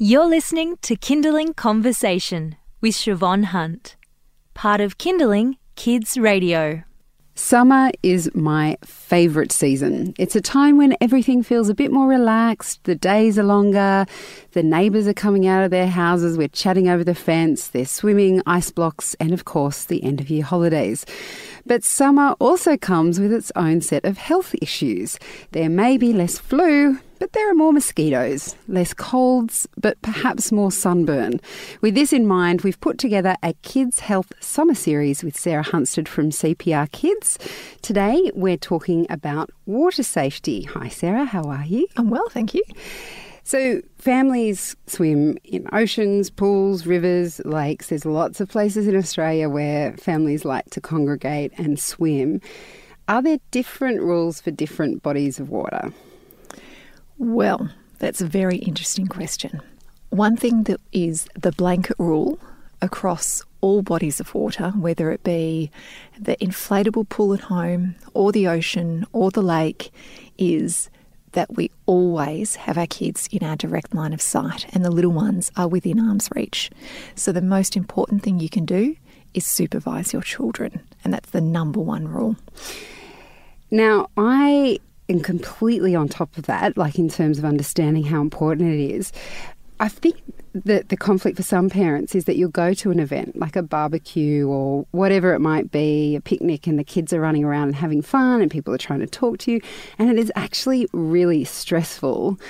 You're listening to Kinderling Conversation with Siobhan Hunt, part of Kinderling Kids Radio. Summer is my favourite season. It's a time when everything feels a bit more relaxed, the days are longer, the neighbours are coming out of their houses, we're chatting over the fence, they're swimming, ice blocks, and of course, the end of year holidays. But summer also comes with its own set of health issues. There may be less flu, but there are more mosquitoes, less colds, but perhaps more sunburn. With this in mind, we've put together a Kids Health Summer Series with Sarah Hunstead from CPR Kids. Today, we're talking about water safety. Hi, Sarah, how are you? I'm well, thank you. So, families swim in oceans, pools, rivers, lakes. There's lots of places in Australia where families like to congregate and swim. Are there different rules for different bodies of water? Well, that's a very interesting question. One thing that is the blanket rule across all bodies of water, whether it be the inflatable pool at home or the ocean or the lake, is that we always have our kids in our direct line of sight and the little ones are within arm's reach. So, the most important thing you can do is supervise your children, and that's the number one rule. Now, I am completely on top of that, like in terms of understanding how important it is. I think that the conflict for some parents is that you'll go to an event like a barbecue or whatever it might be, a picnic, and the kids are running around and having fun, and people are trying to talk to you, and it is actually really stressful,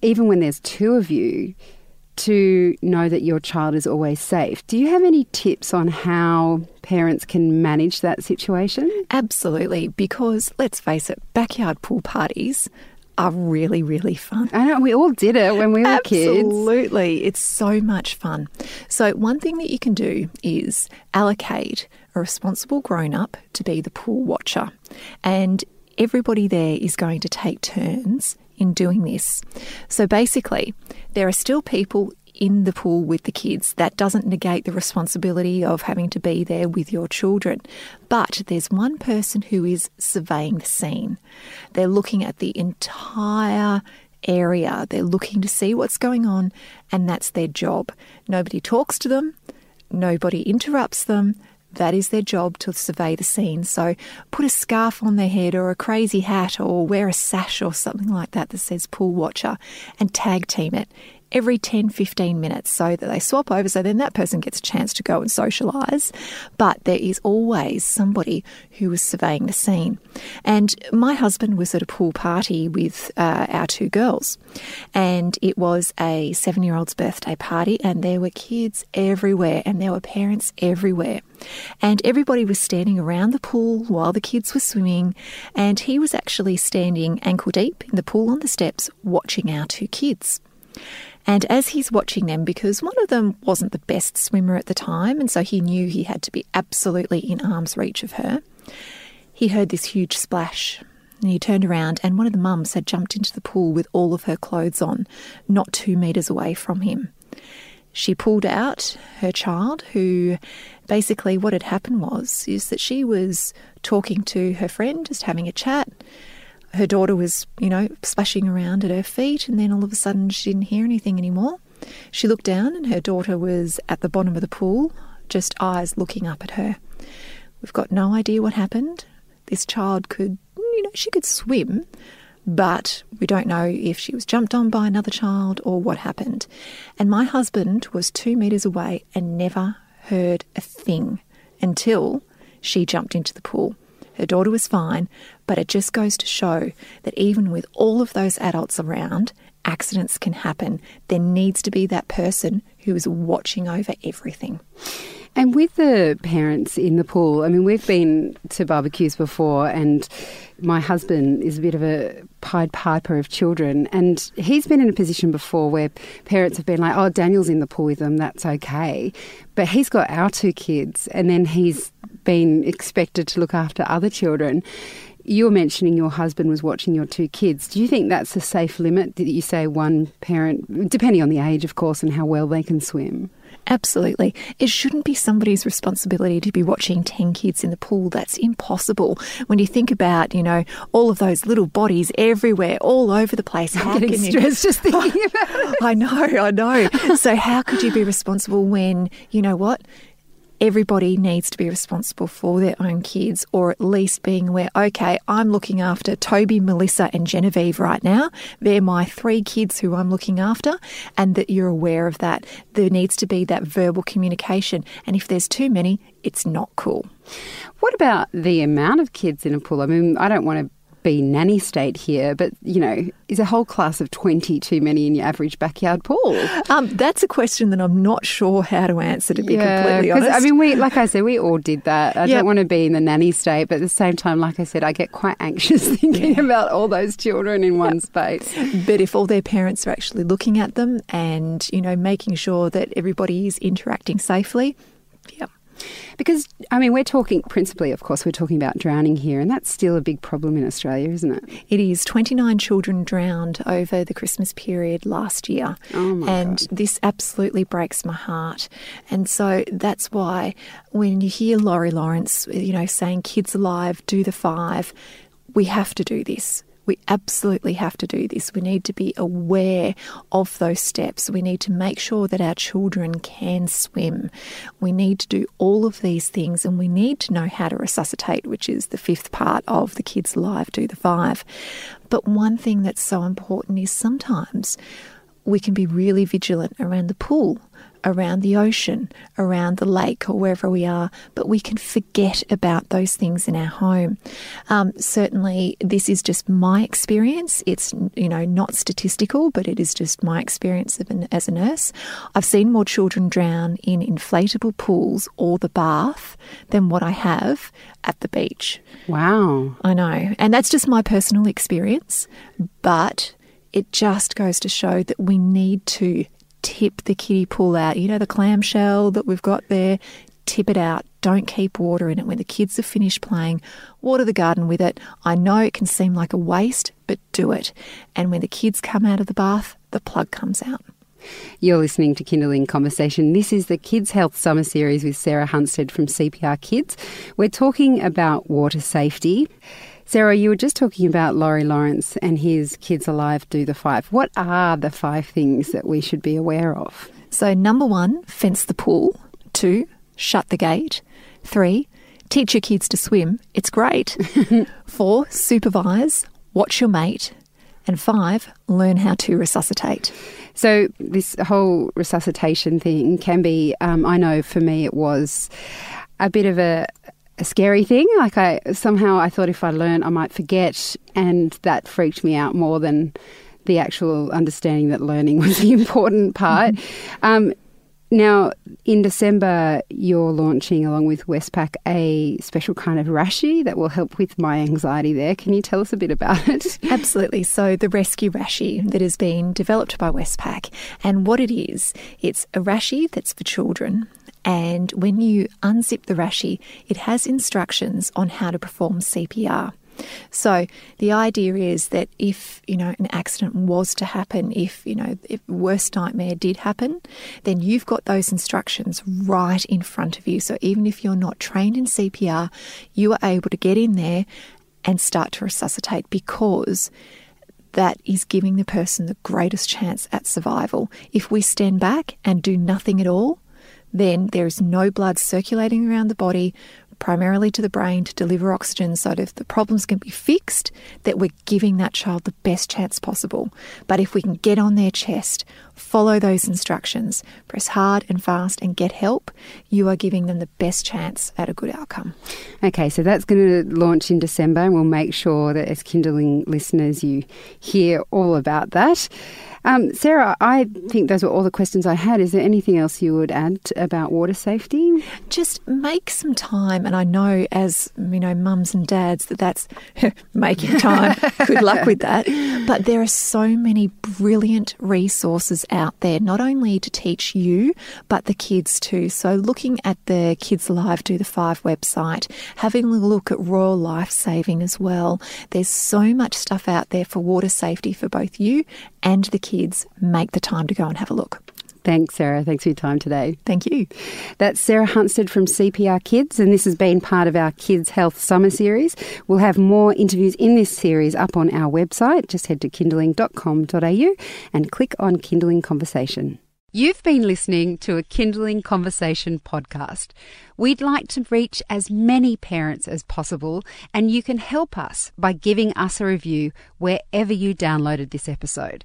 even when there's two of you, to know that your child is always safe. Do you have any tips on how parents can manage that situation? Absolutely, because let's face it, backyard pool parties are really, really fun. I know, we all did it when we were Absolutely. kids. Absolutely. It's so much fun. So, one thing that you can do is allocate a responsible grown up to be the pool watcher. And everybody there is going to take turns in doing this. So basically, there are still people in the pool with the kids. That doesn't negate the responsibility of having to be there with your children. But there's one person who is surveying the scene. They're looking at the entire area, they're looking to see what's going on, and that's their job. Nobody talks to them, nobody interrupts them. That is their job to survey the scene. So put a scarf on their head or a crazy hat or wear a sash or something like that that says pool watcher and tag team it every 10, 15 minutes so that they swap over. So then that person gets a chance to go and socialise. But there is always somebody who is surveying the scene. And my husband was at a pool party with uh, our two girls, and it was a seven year old's birthday party, and there were kids everywhere, and there were parents everywhere. And everybody was standing around the pool while the kids were swimming, and he was actually standing ankle deep in the pool on the steps watching our two kids. And as he's watching them, because one of them wasn't the best swimmer at the time, and so he knew he had to be absolutely in arm's reach of her, he heard this huge splash. And he turned around, and one of the mums had jumped into the pool with all of her clothes on, not two metres away from him. She pulled out her child, who basically what had happened was is that she was talking to her friend, just having a chat her daughter was, you know, splashing around at her feet, and then all of a sudden she didn't hear anything anymore. She looked down, and her daughter was at the bottom of the pool, just eyes looking up at her. We've got no idea what happened. This child could, you know, she could swim, but we don't know if she was jumped on by another child or what happened. And my husband was two metres away and never heard a thing until she jumped into the pool. Her daughter was fine, but it just goes to show that even with all of those adults around, accidents can happen. There needs to be that person who is watching over everything. And with the parents in the pool, I mean, we've been to barbecues before, and my husband is a bit of a Pied Piper of children. And he's been in a position before where parents have been like, oh, Daniel's in the pool with them, that's okay. But he's got our two kids, and then he's been expected to look after other children. You were mentioning your husband was watching your two kids. Do you think that's a safe limit? that you say one parent, depending on the age, of course, and how well they can swim? Absolutely. It shouldn't be somebody's responsibility to be watching 10 kids in the pool. That's impossible. When you think about, you know, all of those little bodies everywhere, all over the place. How I'm getting stressed you... just thinking about it. I know, I know. so how could you be responsible when, you know what? Everybody needs to be responsible for their own kids, or at least being aware, okay, I'm looking after Toby, Melissa, and Genevieve right now. They're my three kids who I'm looking after, and that you're aware of that. There needs to be that verbal communication. And if there's too many, it's not cool. What about the amount of kids in a pool? I mean, I don't want to be nanny state here, but you know, is a whole class of 20 too many in your average backyard pool? Um, that's a question that I'm not sure how to answer, to be yeah, completely honest. I mean, we, like I said, we all did that. I don't want to be in the nanny state, but at the same time, like I said, I get quite anxious thinking yeah. about all those children in one space. But if all their parents are actually looking at them and, you know, making sure that everybody is interacting safely, yep. Because, I mean, we're talking principally, of course, we're talking about drowning here, and that's still a big problem in Australia, isn't it? It is. 29 children drowned over the Christmas period last year. Oh and God. this absolutely breaks my heart. And so that's why when you hear Laurie Lawrence, you know, saying kids alive, do the five, we have to do this. We absolutely have to do this. We need to be aware of those steps. We need to make sure that our children can swim. We need to do all of these things and we need to know how to resuscitate, which is the fifth part of the Kids Alive Do the Five. But one thing that's so important is sometimes we can be really vigilant around the pool around the ocean, around the lake, or wherever we are, but we can forget about those things in our home. Um, certainly, this is just my experience. It's you know not statistical, but it is just my experience an, as a nurse. I've seen more children drown in inflatable pools or the bath than what I have at the beach. Wow, I know, and that's just my personal experience, but. It just goes to show that we need to tip the kiddie pool out. You know, the clamshell that we've got there, tip it out. Don't keep water in it. When the kids are finished playing, water the garden with it. I know it can seem like a waste, but do it. And when the kids come out of the bath, the plug comes out. You're listening to Kinderling Conversation. This is the Kids Health Summer Series with Sarah Hunstead from CPR Kids. We're talking about water safety. Sarah, you were just talking about Laurie Lawrence and his Kids Alive Do the Five. What are the five things that we should be aware of? So, number one, fence the pool. Two, shut the gate. Three, teach your kids to swim. It's great. Four, supervise. Watch your mate. And five, learn how to resuscitate. So, this whole resuscitation thing can be, um, I know for me, it was a bit of a, a scary thing. Like I somehow I thought if I learn, I might forget, and that freaked me out more than the actual understanding that learning was the important part. Mm-hmm. Um, now, in December, you're launching, along with Westpac, a special kind of rashi that will help with my anxiety there. Can you tell us a bit about it? Absolutely. So, the Rescue Rashi that has been developed by Westpac, and what it is, it's a rashi that's for children and when you unzip the rashi, it has instructions on how to perform CPR. So the idea is that if you know an accident was to happen, if you know if worst nightmare did happen, then you've got those instructions right in front of you. So even if you're not trained in CPR, you are able to get in there and start to resuscitate because that is giving the person the greatest chance at survival. If we stand back and do nothing at all, then there's no blood circulating around the body, primarily to the brain to deliver oxygen so that if the problems can be fixed, that we're giving that child the best chance possible. But if we can get on their chest, follow those instructions, press hard and fast and get help, you are giving them the best chance at a good outcome. Okay, so that's going to launch in December and we'll make sure that as Kinderling listeners you hear all about that. Um, Sarah, I think those were all the questions I had. Is there anything else you would add about water safety? Just make some time, and I know as you know, mums and dads, that that's making time. Good luck with that. But there are so many brilliant resources out there, not only to teach you, but the kids too. So looking at the Kids Alive Do the Five website, having a look at Royal Life Saving as well. There's so much stuff out there for water safety for both you and the kids. Make the time to go and have a look. Thanks, Sarah. Thanks for your time today. Thank you. That's Sarah Hunstead from CPR Kids, and this has been part of our Kids Health Summer Series. We'll have more interviews in this series up on our website. Just head to kinderling.com.au and click on Kinderling Conversation. You've been listening to a Kinderling Conversation podcast. We'd like to reach as many parents as possible, and you can help us by giving us a review wherever you downloaded this episode.